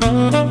Thank you.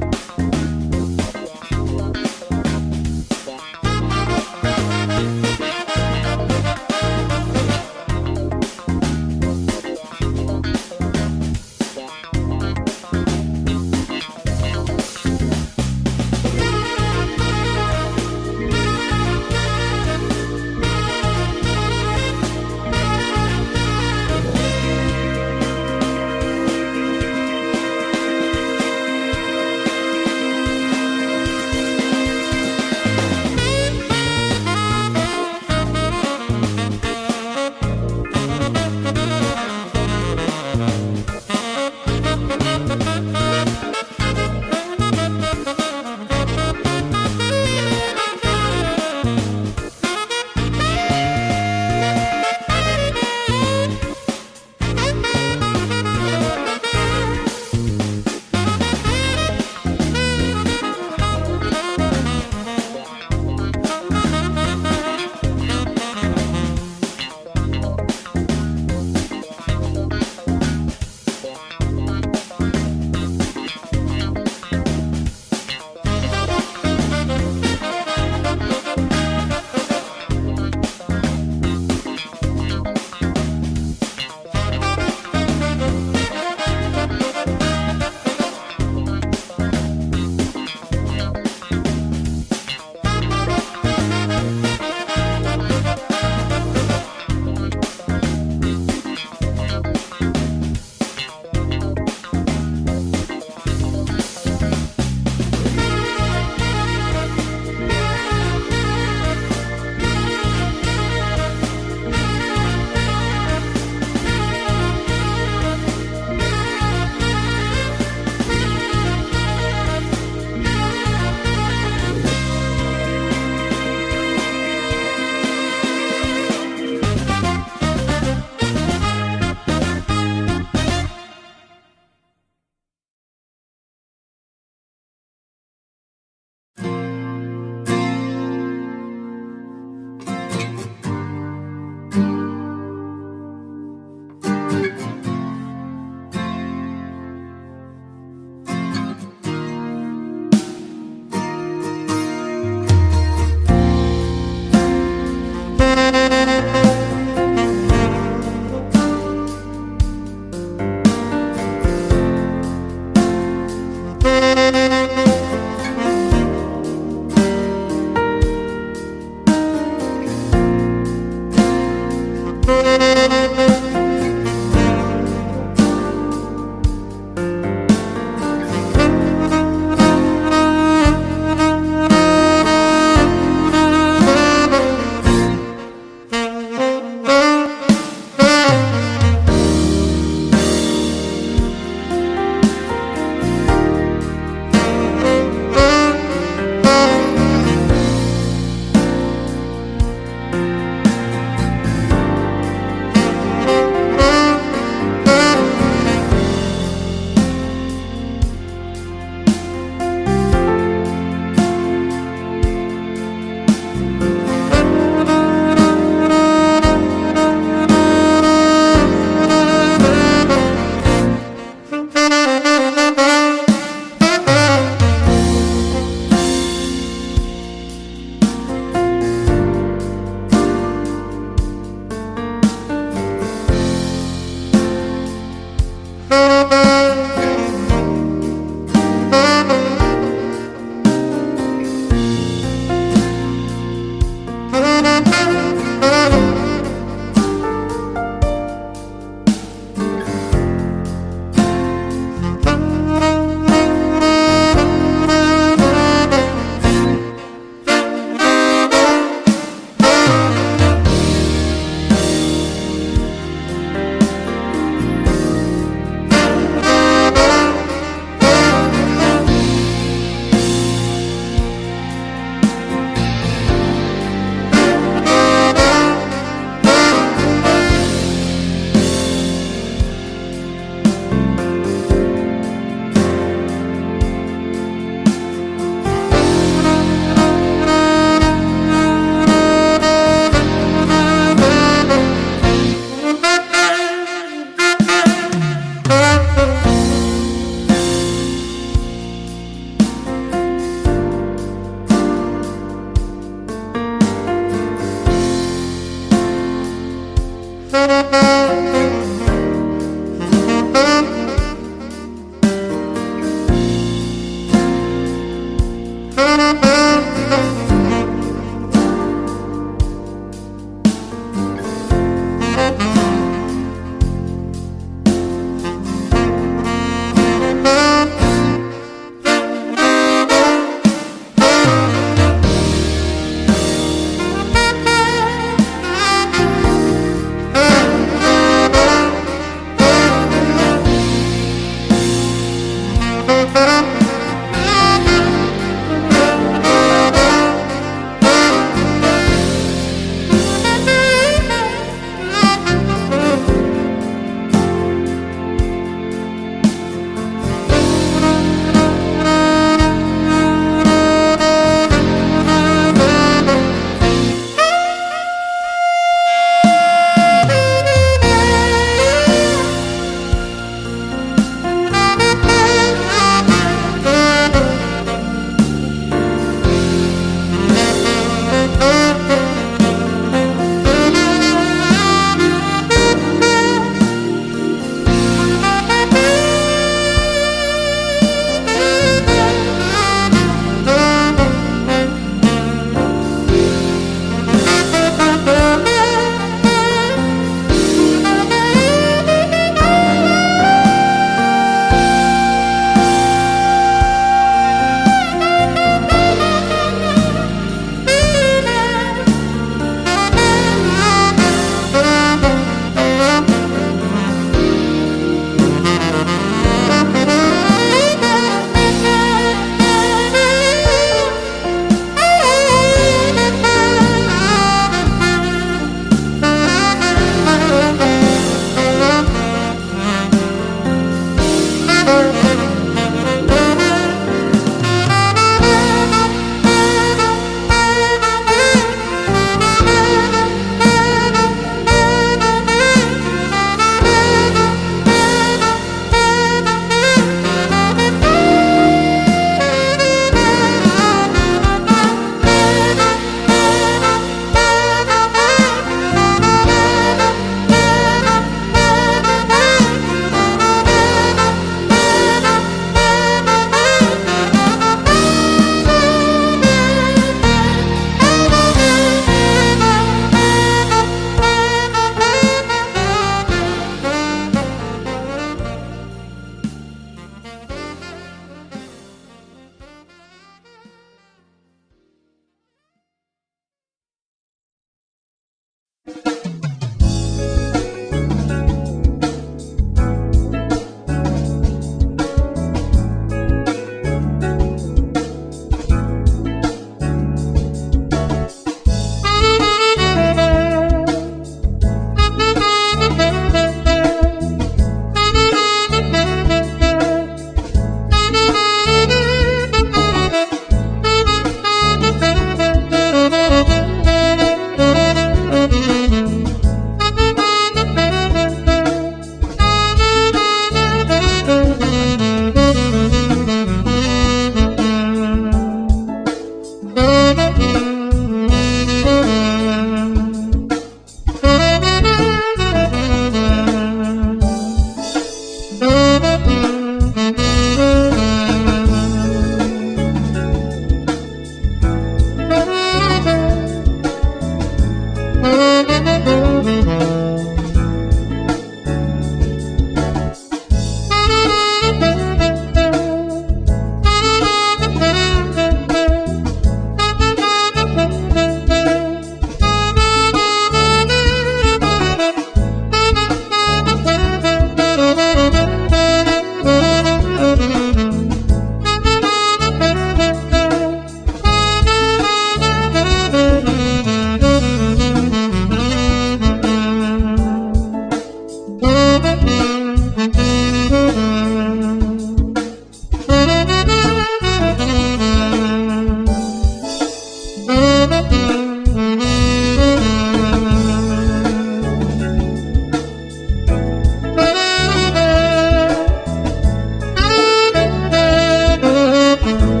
Música